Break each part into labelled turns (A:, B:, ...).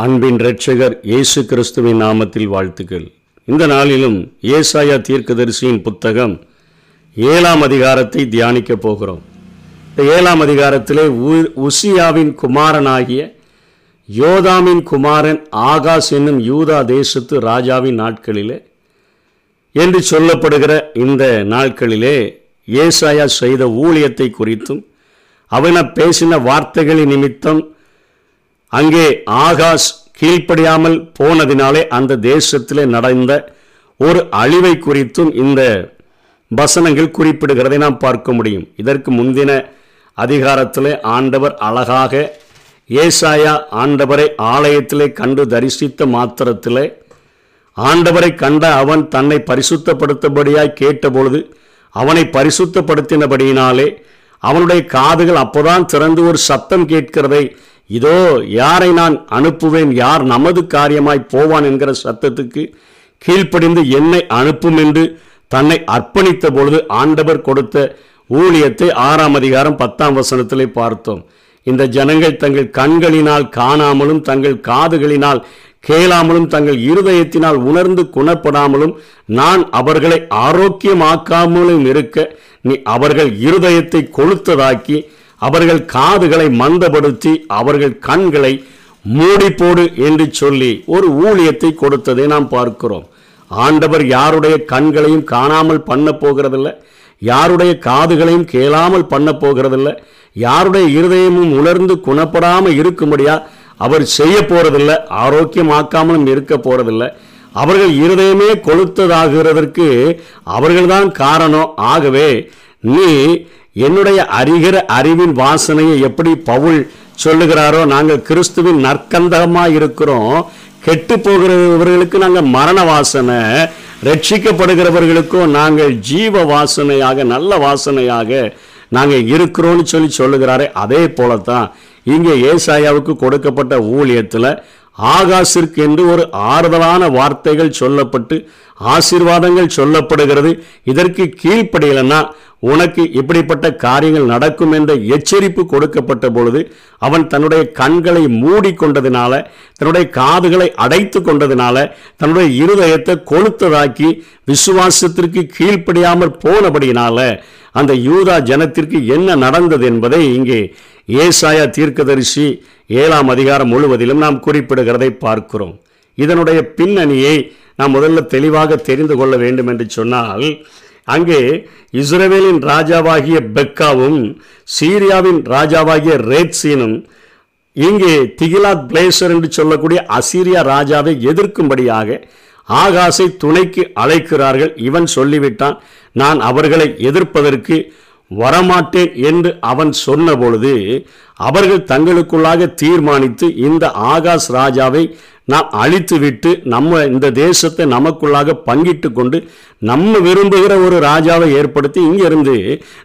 A: அன்பின் இரட்சகர் இயேசு கிறிஸ்துவின் நாமத்தில் வாழ்த்துக்கள். இந்த நாளிலும் ஏசாயா தீர்க்கதரிசியின் புத்தகம் ஏழாம் அதிகாரத்தை தியானிக்கப் போகிறோம். இந்த ஏழாம் அதிகாரத்திலே உ- உசியாவின் குமாரனாகிய யோதாமின் குமாரன் ஆகாஷ் என்னும் யூதா தேசத்து ராஜாவின் நாட்களிலே என்று சொல்லப்படுகிற இந்த நாட்களிலே ஏசாயா செய்த ஊழியத்தை குறித்தும் அவன பேசின வார்த்தைகளின் நிமித்தம் அங்கே ஆகாஷ் கீழ்ப்படியாமல் போனதினாலே அந்த தேசத்திலே நடந்த ஒரு அழிவை குறித்தும் இந்த வசனங்கள் குறிப்பிடுகிறதை நாம் பார்க்க முடியும். இதற்கு முந்தின அதிகாரத்திலே ஆண்டவர் அழகாக ஏசாயா ஆண்டவரை ஆலயத்திலே கண்டு தரிசித்த மாத்திரத்திலே ஆண்டவரை கண்ட அவன் தன்னை பரிசுத்தப்படுத்தபடியாய் கேட்டபொழுது அவனை பரிசுத்தப்படுத்தினபடியினாலே அவனுடைய காதுகள் அப்போதான் திறந்து ஒரு சத்தம் கேட்கிறதை இதோ யாரை நான் அனுப்புவேன் யார் நமது காரியமாய் போவான் என்கிற சத்தத்துக்கு கீழ்ப்படிந்து என்னை அனுப்பும் என்று தன்னை அர்ப்பணித்த பொழுது ஆண்டவர் கொடுத்த ஊழியத்தை ஆறாம் அதிகாரம் பத்தாம் வசனத்திலே பார்த்தோம். இந்த ஜனங்கள் தங்கள் கண்களினால் காணாமலும் தங்கள் காதுகளினால் கேளாமலும் தங்கள் இருதயத்தினால் உணர்ந்து குணப்படாமலும் நான் அவர்களை ஆரோக்கியமாக்காமலும் இருக்க நீ அவர்கள் இருதயத்தை கொளுத்ததாக்கி அவர்கள் காதுகளை மந்தப்படுத்தி அவர்கள் கண்களை மூடிப்போடு என்று சொல்லி ஒரு ஊழியத்தை கொடுத்ததை நாம் பார்க்கிறோம். ஆண்டவர் யாருடைய கண்களையும் காணாமல் பண்ண போகிறதில்லை யாருடைய காதுகளையும் கேளாமல் பண்ண போகிறதில்லை யாருடைய இருதயமும் உணர்ந்து குணப்படாமல் இருக்கும்படியா அவர் செய்ய போறதில்லை ஆரோக்கியமாக்காமலும் இருக்க போறதில்லை. அவர்கள் இருதயமே கொளுத்ததாகிறதற்கு அவர்கள்தான் காரணம். ஆகவே நீ என்னுடைய அறிகிற அறிவின் வாசனையை எப்படி பவுல் சொல்லுகிறாரோ நாங்கள் கிறிஸ்துவின் நற்கந்தகமாக இருக்கிறோம். கெட்டு போகிறவர்களுக்கு நாங்கள் மரண வாசனை ரட்சிக்கப்படுகிறவர்களுக்கும் நாங்கள் ஜீவ வாசனையாக நல்ல வாசனையாக நாங்கள் இருக்கிறோம்னு சொல்லி சொல்லுகிறாரே. அதே போலத்தான் இங்கே ஏசாயாவுக்கு கொடுக்கப்பட்ட ஊழியத்தில் ஆகாசிற்கு என்று ஒரு ஆறுதலான வார்த்தைகள் சொல்லப்பட்டு ஆசீர்வாதங்கள் சொல்லப்படுகிறது. இதற்கு கீழ்ப்படியலைன்னா உனக்கு இப்படிப்பட்ட காரியங்கள் நடக்கும் என்ற எச்சரிப்பு கொடுக்கப்பட்ட பொழுது அவன் தன்னுடைய கண்களை மூடிக்கொண்டதினால தன்னுடைய காதுகளை அடைத்து கொண்டதினால தன்னுடைய இருதயத்தை கொளுத்ததாக்கி விசுவாசத்திற்கு கீழ்ப்படியாமல் போனபடியினால அந்த யூதா ஜனத்திற்கு என்ன நடந்தது என்பதை இங்கே ஏசாயா தீர்க்கதரிசி ஏழாம் அதிகாரம் முழுவதிலும் நாம் குறிப்பிடுகிறதை பார்க்கிறோம். இதனுடைய பின்னணியை நாம் முதல்ல தெளிவாக தெரிந்து கொள்ள வேண்டும் என்று சொன்னால் அங்கே இஸ்ரவேலின் ராஜாவாகிய பெக்காவும் சீரியாவின் ராஜாவாகிய ரேட்சீனும் இங்கே திகிலாத் பிளேசர் என்று சொல்லக்கூடிய அசீரியா ராஜாவை எதிர்க்கும்படியாக ஆகாசை துணைக்கு அழைக்கிறார்கள். இவன் சொல்லிவிட்டான் நான் அவர்களை எதிர்ப்பதற்கு வரமாட்டேன் என்று அவன் சொன்னபொழுது அவர்கள் தங்களுக்குள்ளாக தீர்மானித்து இந்த ஆகாஷ் ராஜாவை நாம் அழித்துவிட்டு நம்ம இந்த தேசத்தை நமக்குள்ளாக பங்கிட்டு கொண்டு நம்ம விரும்புகிற ஒரு ராஜாவை ஏற்படுத்தி இங்கிருந்து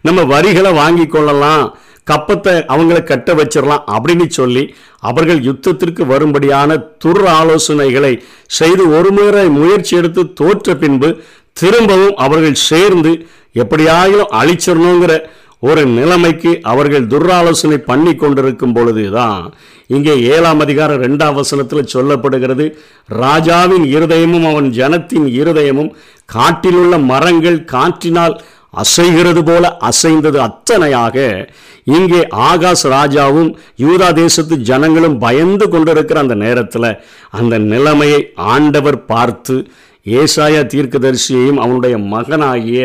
A: நம்ம வரிகளை வாங்கி கொள்ளலாம் கப்பத்தை அவங்கள கட்ட வச்சிடலாம் அப்படின்னு சொல்லி அவர்கள் யுத்தத்திற்கு வரும்படியான துர் ஆலோசனைகளை செய்து ஒரு முறை முயற்சி எடுத்து தோற்ற பின்பு திரும்பவும் அவர்கள் சேர்ந்து எப்படியாயிலும் அழிச்சிடணுங்கிற ஒரு நிலைமைக்கு அவர்கள் துராலோசனை பண்ணி கொண்டிருக்கும் பொழுதுதான் இங்கே ஏழாம் அதிகாரம் ரெண்டாம் வசனத்தில் சொல்லப்படுகிறது ராஜாவின் இருதயமும் அவன் ஜனத்தின் இருதயமும் காட்டிலுள்ள மரங்கள் காற்றினால் அசைகிறது போல அசைந்தது அத்தனையாக இங்கே ஆகாஷ் ராஜாவும் யூதா தேசத்து ஜனங்களும் பயந்து கொண்டிருக்கிற அந்த நேரத்தில் அந்த நிலைமையை ஆண்டவர் பார்த்து ஏசாயா தீர்க்கதரிசியையும் அவனுடைய மகனாகிய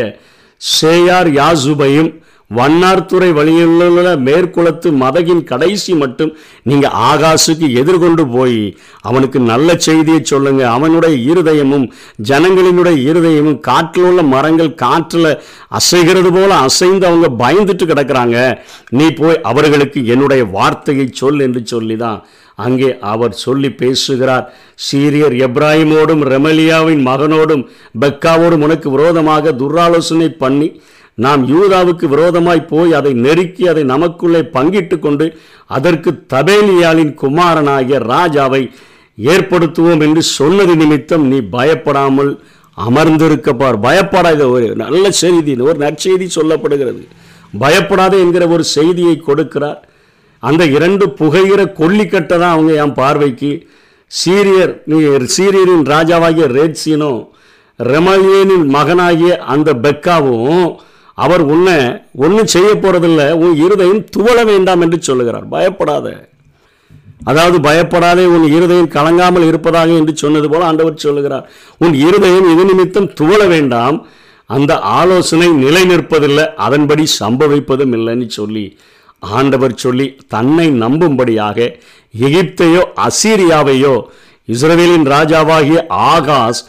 A: சேயார் யாசுபையும் வண்ணார்துறை வழியிலுள்ள மேற்குளத்து மதகின் கடைசி மட்டும் நீங்க ஆகாசுக்கு எதிர்கொண்டு போய் அவனுக்கு நல்ல செய்தியை சொல்லுங்க. அவனுடைய இருதயமும் ஜனங்களினுடைய இருதயமும் காற்றில் உள்ள மரங்கள் காற்றில் அசைகிறது போல அசைந்து அவங்க பயந்துட்டு கிடக்குறாங்க. நீ போய் அவர்களுக்கு என்னுடைய வார்த்தையை சொல் என்று சொல்லி தான் அங்கே அவர் சொல்லி பேசுகிறார். சீரியர் எப்ராஹிமோடும் ரெமலியாவின் மகனோடும் பெக்காவோடும் உனக்கு விரோதமாக துராலோசனை பண்ணி நாம் யூதாவுக்கு விரோதமாய் போய் அதை நெருக்கி அதை நமக்குள்ளே பங்கிட்டு கொண்டு அதற்கு தபேலியாலின் குமாரனாகிய ராஜாவை ஏற்படுத்துவோம் என்று சொன்னது நிமித்தம் நீ பயப்படாமல் அமர்ந்திருக்க பார். பயப்படாத ஒரு நல்ல செய்தி ஒரு நற்செய்தி சொல்லப்படுகிறது. பயப்படாத என்கிற ஒரு செய்தியை கொடுக்கிறார். அந்த இரண்டு புகையிற கொல்லிக்கட்டை தான் அவங்க என் பார்வைக்கு சீரியர் நீ சீரியரின் ராஜாவாகிய ரேட்சீனும் ரெமலியனின் மகனாகிய அந்த பெக்காவும் அவர் உன்னை ஒன்றும் செய்ய போகிறதில்ல உன் இருதயம் துவள வேண்டாம் என்று சொல்லுகிறார். பயப்படாத. அதாவது பயப்படாதே உன் இருதயம் கலங்காமல் இருப்பதாக என்று சொன்னது போல ஆண்டவர் சொல்லுகிறார். உன் இருதயம் இது நிமித்தம் துவள வேண்டாம் அந்த ஆலோசனை நிலை நிற்பதில்லை அதன்படி சம்பவிப்பதும் இல்லைன்னு சொல்லி ஆண்டவர் சொல்லி தன்னை நம்பும்படியாக எகிப்தையோ அசீரியாவையோ இஸ்ரவேலின் ராஜாவாகிய ஆகாஷ்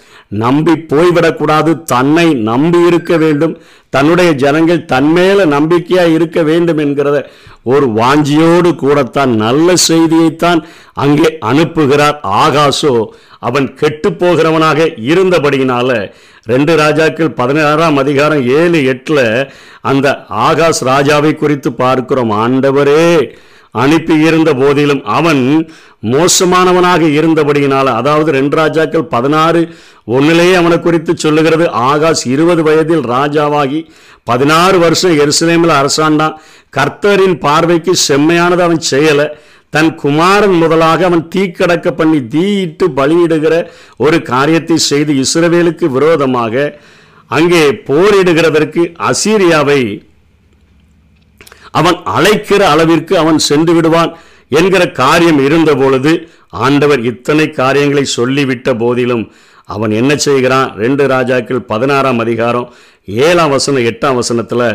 A: நம்பி போய்விடக்கூடாது. தன்னை நம்பி இருக்க வேண்டும். தன்னுடைய ஜனங்கள் தன்மேல நம்பிக்கையா இருக்க வேண்டும் என்கிறத ஒரு வாஞ்சியோடு கூடத்தான் நல்ல செய்தியைத்தான் அங்கே அனுப்புகிறார் ஆகாசோ. அவன் கெட்டு போகிறவனாக இருந்தபடியினால ரெண்டு ராஜாக்கள் பதினாறாம் அதிகாரம் ஏழு எட்டில் அந்த ஆகாஷ் ராஜாவை குறித்து பார்க்கிறோம். ஆண்டவரே அனுப்பி இருந்த போதிலும் அவன் மோசமானவனாக இருந்தபடியினால அதாவது ரெண்டு ராஜாக்கள் பதினாறு ஒன்றிலேயே அவனை குறித்து சொல்லுகிறது. ஆகாஷ் இருபது வயதில் ராஜாவாகி பதினாறு வருஷம் எருசலேமில் அரசாண்டான். கர்த்தரின் பார்வைக்கு செம்மையானது அவன் செய்யலை. தன் குமாரன் முதலாக அவன் தீக்கடக்க பண்ணி தீயிட்டு பலியிடுகிற ஒரு காரியத்தை செய்து இஸ்ரவேலுக்கு விரோதமாக அங்கே போரிடுகிறதற்கு அசீரியாவை அவன் அழைக்கிற அளவிற்கு அவன் சென்று விடுவான். என்கிற காரியம் இருந்தபொழுது ஆண்டவர் இத்தனை காரியங்களை சொல்லிவிட்ட போதிலும் அவன் என்ன செய்கிறான்? ரெண்டு ராஜாக்கள் பதினாறாம் அதிகாரம் ஏழாம் வசனம் எட்டாம் வசனத்தில்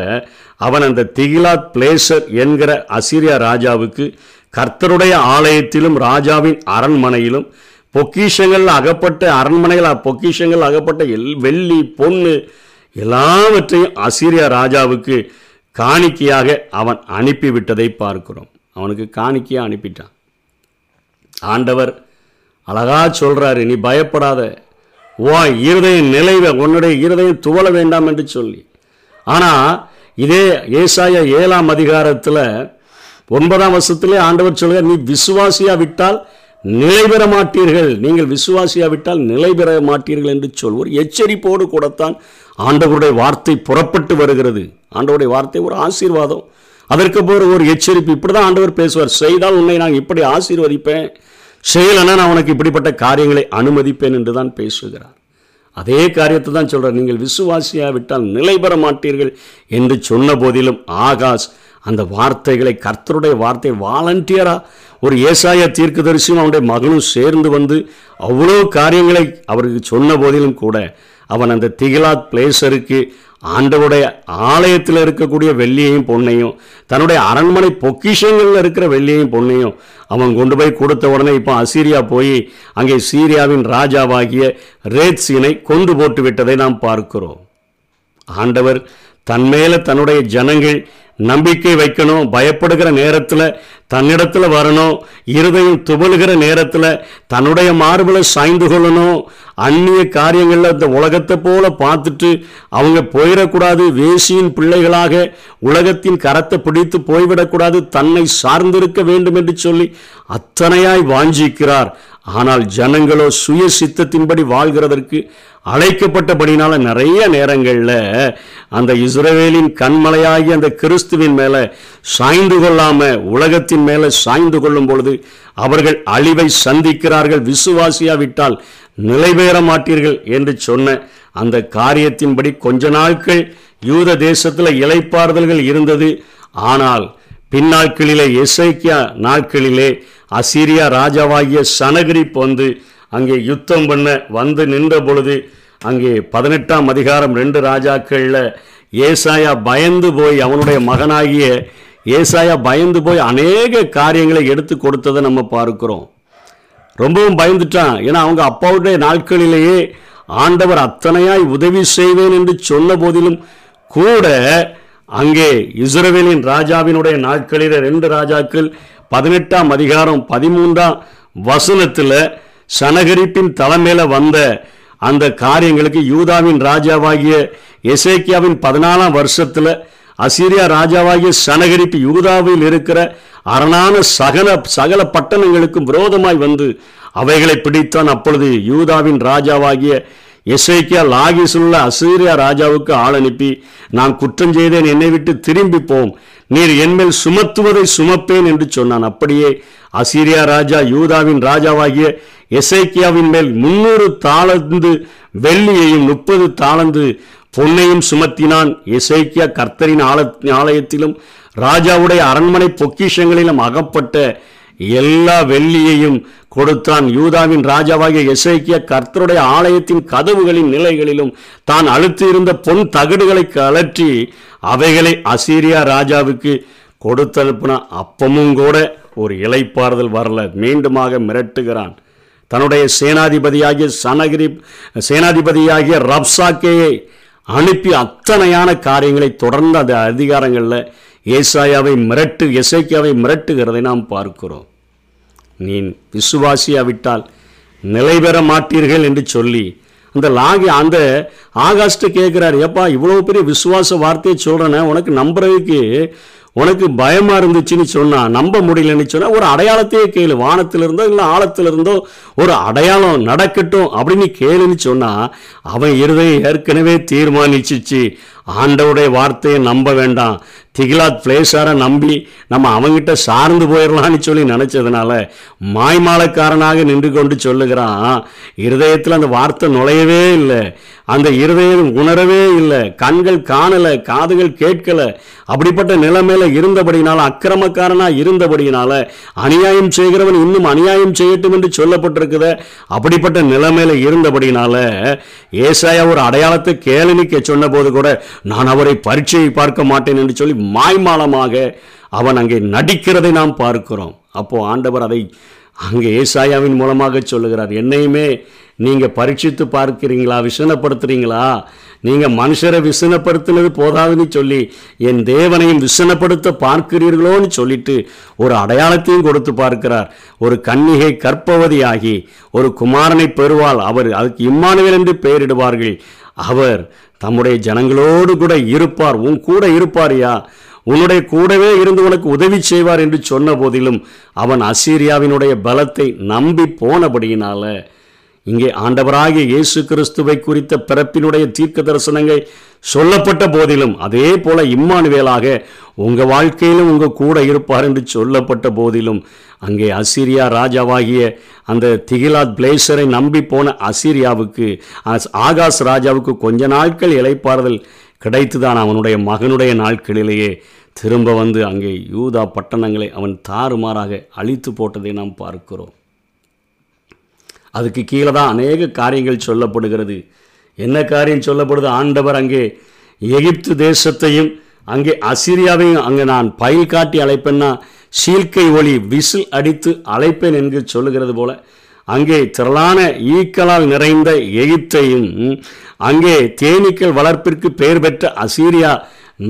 A: அவன் அந்த திகிலாத் பிளேசர் என்கிற அசிரியா ராஜாவுக்கு கர்த்தருடைய ஆலயத்திலும் ராஜாவின் அரண்மனையிலும் பொக்கிஷங்கள் அகப்பட்ட அரண்மனைகள் பொக்கிஷங்கள் அகப்பட்ட எல் வெள்ளி பொண்ணு எல்லாவற்றையும் அசிரியா ராஜாவுக்கு காணிக்கையாக அவன் அனுப்பிவிட்டதை பார்க்கிறோம். அவனுக்கு காணிக்கையாக அனுப்பிட்டான். ஆண்டவர் அழகா சொல்கிறாரு நீ பயப்படாத. ஓ இருதயம் நிலைவ உன்னுடைய இருதயம் துவள வேண்டாம் என்று சொல்லி. ஆனால் இதே ஏசாய ஏழாம் அதிகாரத்தில் ஒன்பதாம் வருஷத்துலேயே ஆண்டவர் சொல்கிறார் நீ விசுவாசியா விட்டால் நிலை பெற மாட்டீர்கள். நீங்கள் விசுவாசியா விட்டால் நிலை பெற மாட்டீர்கள் என்று சொல். ஒரு எச்சரிப்போடு கூடத்தான் ஆண்டவருடைய வார்த்தை புறப்பட்டு வருகிறது. ஆண்டவருடைய வார்த்தை ஒரு ஆசீர்வாதம். அதற்கு போகிற ஒரு எச்சரிப்பு. இப்படி தான் ஆண்டவர் பேசுவார். செய்தால் உன்னை நான் இப்படி ஆசீர்வதிப்பேன். செய்யலைன்னா நான் உனக்கு இப்படிப்பட்ட காரியங்களை அனுமதிப்பேன் என்று தான் பேசுகிறார். அதே காரியத்தை தான் சொல்கிறார் நீங்கள் விசுவாசியாக விட்டால் நிலை பெற மாட்டீர்கள் என்று சொன்ன போதிலும் ஆகாஷ் அந்த வார்த்தைகளை கர்த்தருடைய வார்த்தை வாலண்டியராக ஒரு ஏசாய தீர்க்கதரிசியும் அவனுடைய மகனும் சேர்ந்து வந்து அவ்வளோ காரியங்களை அவருக்கு சொன்ன போதிலும் கூட அவன் அந்த திகிலாத் பிளேசருக்கு ஆண்டவுடைய ஆலயத்தில் இருக்கக்கூடிய வெள்ளியையும் பொண்ணையும் தன்னுடைய அரண்மனை பொக்கிஷங்களில் இருக்கிற வெள்ளியையும் பொண்ணையும் அவன் கொண்டு போய் கொடுத்த உடனே இப்போ அசீரியா போய் அங்கே சீரியாவின் ராஜாவாகிய ரேத்சீனை கொண்டு போட்டு விட்டதை நாம் பார்க்கிறோம். ஆண்டவர் தன்மேல தன்னுடைய ஜனங்கள் நம்பிக்கை வைக்கணும் பயப்படுகிற நேரத்தில் தன்னிடத்தில் வரணும் இருதயம் துவழுகிற நேரத்தில் தன்னுடைய மார்பில் சாய்ந்து கொள்ளணும். அந்நிய காரியங்களில் இந்த உலகத்தை போல பார்த்துட்டு அவங்க போயிடக்கூடாது வேசியின் பிள்ளைகளாக உலகத்தின் கரத்தை பிடித்து போய்விடக்கூடாது தன்னை சார்ந்திருக்க வேண்டும் என்று சொல்லி அத்தனையாய் வாஞ்சிக்கிறார். ஆனால் ஜனங்களோ சுய சித்தத்தின்படி வாழ்கிறதற்கு அழைக்கப்பட்டபடினால நிறைய நேரங்களில் அந்த இஸ்ரவேலின் கண்மலையாகி அந்த கிறிஸ்துவின் மேலே சாய்ந்து கொள்ளாமல் உலகத்தின் மேலே சாய்ந்து கொள்ளும் பொழுது அவர்கள் அழிவை சந்திக்கிறார்கள் விசுவாசியாவிட்டால் நிலைபெற மாட்டீர்கள் என்று சொன்ன அந்த காரியத்தின்படி கொஞ்ச நாட்கள் யூத தேசத்தில் இலைப்பாறுதல்கள் இருந்தது. ஆனால் பின்னாட்களிலே எசைக்கியா நாட்களிலே அசீரியா ராஜாவாகிய சனகிரிப் வந்து அங்கே யுத்தம் பண்ண வந்து நின்ற பொழுது அங்கே பதினெட்டாம் அதிகாரம் ரெண்டு ராஜாக்களில் ஏசாயா பயந்து போய் அவனுடைய மகனாகிய ஏசாயா பயந்து போய் அநேக காரியங்களை எடுத்து கொடுத்ததை நம்ம பார்க்கிறோம். ரொம்பவும் பயந்துட்டான். ஏன்னா அவங்க அப்பாவுடைய நாட்களிலேயே ஆண்டவர் அத்தனையாய் உதவி செய்வேன் என்று சொன்ன போதிலும் கூட அங்கே இஸ்ரவேலின் ராஜாவினுடைய நாட்களில் ரெண்டு ராஜாக்கள் பதினெட்டாம் அதிகாரம் பதிமூன்றாம் வசனத்தில் சனகரிப்பின் தலைமையில் வந்த அந்த காரியங்களுக்கு யூதாவின் ராஜாவாகிய எசேக்கியாவின் பதினாலாம் வருஷத்தில் அசீரியா ராஜாவாகிய சனகரிப்பு யூதாவில் இருக்கிற அரணான சகல சகல பட்டணங்களுக்கும் விரோதமாய் வந்து அவைகளை பிடித்தான் அப்பொழுது யூதாவின் ராஜாவாகிய எசைக்கியா லாகிஸில் அசீரியா ராஜாவுக்கு ஆள் அனுப்பி நான் குற்றம் செய்தேன் என்னை விட்டு திரும்பி போம். நீர் என்மேல் சுமத்துவதை சுமப்பேன் என்று சொன்னான். அப்படியே அசீரியா ராஜா யூதாவின் ராஜாவாகிய எசைக்கியாவின் மேல் முன்னூறு தாளந்து வெள்ளியையும் முப்பது தாளந்து பொன்னையும் சுமத்தினான். எசைக்கியா கர்த்தரின் ஆலய ஆலயத்திலும் ராஜாவுடைய அரண்மனை பொக்கிஷங்களிலும் அகப்பட்ட எல்லா வெள்ளியையும் கொடுத்தான். யூதாவின் ராஜாவாகிய எசைக்கிய கர்த்தருடைய ஆலயத்தின் கதவுகளின் நிலைகளிலும் தான் அழுத்தியிருந்த பொன் தகடுகளை கலற்றி அவைகளை அசீரியா ராஜாவுக்கு கொடுத்தனுப்புன அப்பமும் கூட ஒரு இலைப்பாறுதல் வரல. மீண்டுமாக மிரட்டுகிறான். தன்னுடைய சேனாதிபதியாகிய சனகிரி சேனாதிபதியாகிய ரப்சாக்கேயை அனுப்பி அத்தனையான காரியங்களை தொடர்ந்து அந்த அதிகாரங்களில் ஏசாயாவை மிரட்டு எசைக்கியாவை மிரட்டுகிறதை நாம் பார்க்கிறோம். நீ விசுவாசியாவிட்டால் நிலை பெற மாட்டீர்கள் என்று சொல்லி அந்த லாகி அந்த ஆகாஸ்ட்டு கேட்குறாரு ஏப்பா இவ்வளோ பெரிய விசுவாச வார்த்தையை சொல்கிறேன்னு உனக்கு நம்புறதுக்கு உனக்கு பயமாக இருந்துச்சுன்னு சொன்னால் நம்ப முடியலன்னு சொன்னால் ஒரு அடையாளத்தையே கேளு. வானத்தில் இருந்தோ இல்லை ஆழத்தில் இருந்தோ ஒரு அடையாளம் நடக்கட்டும் அப்படின்னு கேளுன்னு சொன்னால் அவன் இருதயம் ஏற்கனவே தீர்மானிச்சிச்சு. ஆண்டவுடைய வார்த்தையை நம்ப வேண்டாம். திகிலாத் பிளேசாரை நம்பி நம்ம அவங்கிட்ட சார்ந்து போயிடலான்னு சொல்லி நினச்சதுனால மாய்மாலக்காரனாக நின்று கொண்டு சொல்லுகிறான் இருதயத்தில் அந்த வார்த்தை நுழையவே இல்லை. அந்த இருதயம் உணரவே இல்லை. கண்கள் காணலை காதுகள் கேட்கலை. அப்படிப்பட்ட நிலைமையில் இருந்தபடினால அக்கிரமக்காரனாக இருந்தபடினால அநியாயம் செய்கிறவன் இன்னும் அநியாயம் செய்யட்டும் என்று சொல்லப்பட்டிருக்குத. அப்படிப்பட்ட நிலைமையில் இருந்தபடினால ஏசாயா ஒரு அடையாளத்தை கேளுனிக்க சொன்ன போது கூட நான் அவரை பரீட்சையை பார்க்க மாட்டேன் என்று சொல்லி மாய்மாலமாக அவன் அங்கே நடிக்கிறதை நாம் பார்க்கிறோம். அப்போ ஆண்டவர் அதை அங்கே ஏசாயாவின் மூலமாக சொல்லுகிறார் என்னையுமே நீங்கள் பரீட்சித்து பார்க்கிறீங்களா? விசனப்படுத்துறீங்களா? நீங்கள் மனுஷரை விசனப்படுத்தினது போதாதுன்னு சொல்லி என் தேவனையும் விசனப்படுத்த பார்க்கிறீர்களோன்னு சொல்லிட்டு ஒரு அடையாளத்தையும் கொடுத்து பார்க்கிறார். ஒரு கன்னிகை கற்பவதியாகி ஒரு குமாரனை பெறுவாள். அவர் அதுக்கு இம்மானுவேல் என்று பெயரிடுவார்கள். அவர் தம்முடைய ஜனங்களோடு கூட இருப்பார் உன் கூட இருப்பாரியா உன்னுடைய கூடவே இருந்து உனக்கு உதவி செய்வார் என்று சொன்ன போதிலும் அவன் அசீரியாவினுடைய பலத்தை நம்பி போனபடியினால இங்கே ஆண்டவராகிய இயேசு கிறிஸ்துவை குறித்த பிறப்பினுடைய தீர்க்க தரிசனங்கள் சொல்லப்பட்ட போதிலும் அதே போல இம்மானுவேலாக உங்கள் வாழ்க்கையிலும் உங்கள் கூட இருப்பார் என்று சொல்லப்பட்ட போதிலும் அங்கே அசீரியா ராஜாவாகிய அந்த திகிலாத் பிளேசரை நம்பி போன அசீரியாவுக்கு ஆகாஷ் ராஜாவுக்கு கொஞ்ச நாட்கள் இலைப்பாறுதல் கிடைத்துதான் அவனுடைய மகனுடைய நாட்களிலேயே திரும்ப வந்து அங்கே யூதா பட்டணங்களை அவன் தாறுமாறாக அழித்து போட்டதை நாம் பார்க்கிறோம். அதுக்கு கீழே தான் அநேக காரியங்கள் சொல்லப்படுகிறது. என்ன காரியம் சொல்லப்படுது? ஆண்டவர் அங்கே எகிப்து தேசத்தையும் அங்கே அசிரியாவையும் அங்கே நான் பயில் காட்டி அழைப்பேன்னா சீல்கை ஒளி விசில் அடித்து அழைப்பேன் என்று சொல்லுகிறது போல அங்கே திரளான ஈக்களால் நிறைந்த எகிப்தையும் அங்கே தேனீக்கள் வளர்ப்பிற்கு பெயர் பெற்ற அசீரியா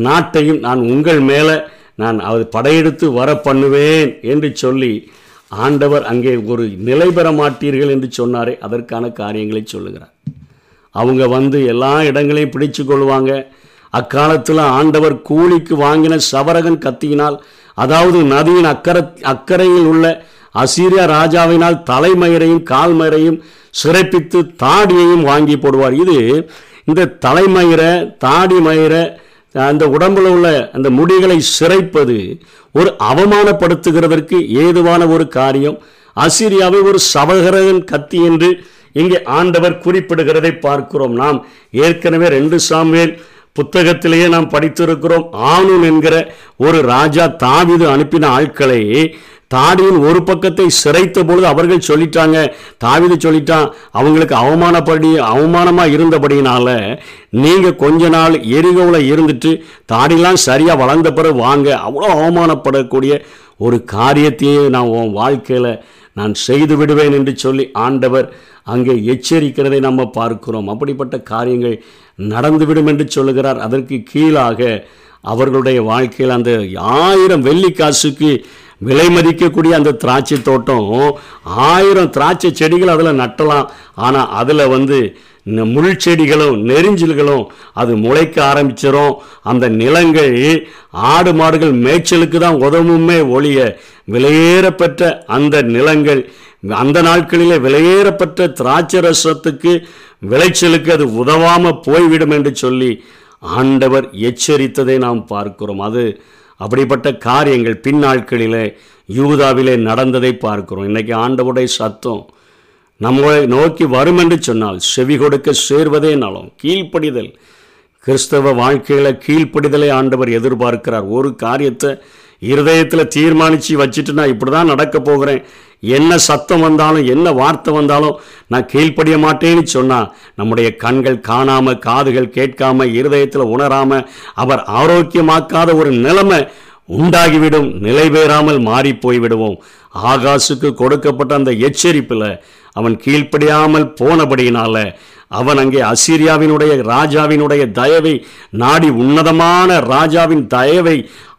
A: நாட்டையும் நான் உங்கள் மேலே நான் அது படையெடுத்து வர பண்ணுவேன் என்று சொல்லி ஆண்டவர் அங்கே ஒரு நிலை பெற மாட்டீர்கள் என்று சொன்னாரே அதற்கான காரியங்களை சொல்லுகிறார். அவங்க வந்து எல்லா இடங்களையும் பிடிச்சு கொள்வாங்க. அக்காலத்தில் ஆண்டவர் கூலிக்கு வாங்கின சவரகன் கத்தியினால் அதாவது நதியின் அக்கறை அக்கறையில் உள்ள அசீரியா ராஜாவினால் தலைமயிரையும் கால்மயிரையும் சிறப்பித்து தாடியையும் வாங்கி போடுவார். இது இந்த தலைமயிரை தாடி மயிரை அந்த உடம்புல உள்ள அந்த முடிகளை சிறைப்பது ஒரு அவமானப்படுத்துகிறதற்கு ஏதுவான ஒரு காரியம். அசிரியாவை ஒரு சவகரகன் கத்தி என்று இங்கே ஆண்டவர் குறிப்பிடுகிறதை பார்க்கிறோம். நாம் ஏற்கனவே ரெண்டு சாமியல் புத்தகத்திலேயே நாம் படித்திருக்கிறோம். ஆணும் என்கிற ஒரு ராஜா தாவிது அனுப்பின ஆட்களை தாடியின் ஒரு பக்கத்தை சிறைத்த பொழுது அவர்கள் சொல்லிட்டாங்க. தாவித சொல்லிட்டான் அவங்களுக்கு அவமானப்படி அவமானமாக இருந்தபடினால நீங்கள் கொஞ்ச நாள் எரிகோவில் இருந்துட்டு தாடிலாம் சரியாக வளர்ந்த பிறகு வாங்க. அவ்வளோ அவமானப்படக்கூடிய ஒரு காரியத்தையே நான் உன் வாழ்க்கையில் நான் செய்து விடுவேன் என்று சொல்லி ஆண்டவர் அங்கே எச்சரிக்கிறதை நம்ம பார்க்கிறோம். அப்படிப்பட்ட காரியங்கள் நடந்துவிடும் என்று சொல்லுகிறார். அதற்கு கீழாக அவர்களுடைய வாழ்க்கையில் அந்த ஆயிரம் வெள்ளி காசுக்கு விலை மதிக்கக்கூடிய அந்த திராட்சை தோட்டம் ஆயிரம் திராட்சை செடிகள் அதில் நட்டலாம். ஆனால் அதில் வந்து முள் செடிகளும் நெரிஞ்சல்களும் அது முளைக்க ஆரம்பிச்சிடும் அந்த நிலங்கள் ஆடு மாடுகள் மேய்ச்சலுக்கு தான் உதவுமே ஒழிய விலையேறப்பெற்ற அந்த நிலங்கள் அந்த நாட்களிலே விலையேறப்பட்ட திராட்சை ரசத்துக்கு விளைச்சலுக்கு அது உதவாமல் போய்விடும் என்று சொல்லி ஆண்டவர் எச்சரித்ததை நாம் பார்க்கிறோம். அது அப்படிப்பட்ட காரியங்கள் பின்னாட்களிலே யூதாவிலே நடந்ததை பார்க்கிறோம். இன்னைக்கு ஆண்டவுடைய சத்தம் நம்மளை நோக்கி வரும் என்று சொன்னால் செவி கொடுக்க சேர்வதே நலம். கீழ்ப்படிதல். கிறிஸ்தவ வாழ்க்கையில் கீழ்ப்படிதலை ஆண்டவர் எதிர்பார்க்கிறார். ஒரு காரியத்தை இருதயத்தில் தீர்மானித்து வச்சுட்டு நான் இப்படி தான் நடக்க போகிறேன். என்ன சத்தம் வந்தாலும் என்ன வார்த்தை வந்தாலும் நான் கீழ்ப்படிய மாட்டேன்னு சொன்னால் நம்முடைய கண்கள் காணாமல் காதுகள் கேட்காமல் இருதயத்தில் உணராமல் அவர் ஆரோக்கியமாக்காத ஒரு நிலைமை உண்டாகிவிடும். நிலை பெறாமல் மாறி போய்விடுவோம். ஆகாசுக்கு கொடுக்கப்பட்ட அந்த எச்சரிப்பில் அவன் கீழ்ப்படியாமல் போனபடியினால அவன் அங்கே அசீரியாவினுடைய ராஜாவினுடைய தயவை நாடி உன்னதமான ராஜாவின் தயவை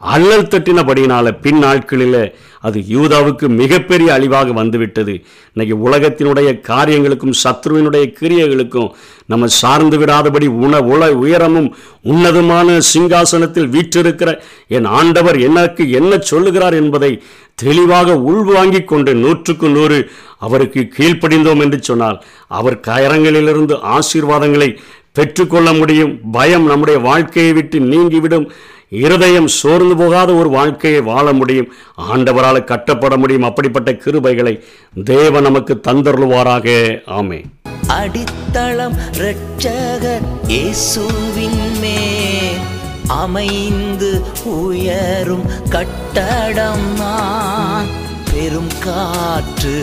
A: அல்லல் தட்டினபடியினால பின் நாட்களில் அது யூதாவுக்கு மிகப்பெரிய அழிவாக வந்துவிட்டது. இன்னைக்கு உலகத்தினுடைய காரியங்களுக்கும் சத்ருவினுடைய கிரியைகளுக்கும் நம்ம சார்ந்து விடாதபடி உண உல உயரமும் உன்னதமான சிங்காசனத்தில் வீற்றிருக்கிற என் ஆண்டவர் எனக்கு என்ன சொல்லுகிறார் என்பதை தெளிவாக உள்வாங்கிக் கொண்டு நூற்றுக்கு நூறு அவருக்கு கீழ்ப்படிந்தோம் என்று சொன்னால் அவர் கரங்களிலிருந்து ஆசீர்வாதங்களை பெற்றுக்கொள்ள முடியும். பயம் நம்முடைய வாழ்க்கையை விட்டு நீங்கிவிடும். இருதயம் சோர்ந்து போகாத ஒரு வாழ்க்கையை வாழ முடியும். ஆண்டவரால் கட்டப்பட முடியும் அப்படிப்பட்ட கிருபைகளை தேவ நமக்கு தந்தருள்வாராக. ஆமே
B: அடித்தளம் இரட்சகர் இயேசுவின் மேல் அமைந்து உயரும் கட்டடம் நான். பெரும் காற்று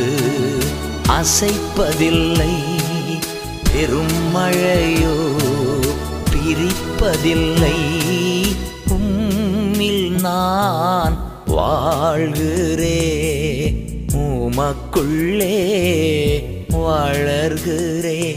B: அசைப்பதில்லை பெரும் மழையோ பிரிப்பதில்லை. நான் வாழ்கிறே உமக்குள்ளே வளர்கிறேன்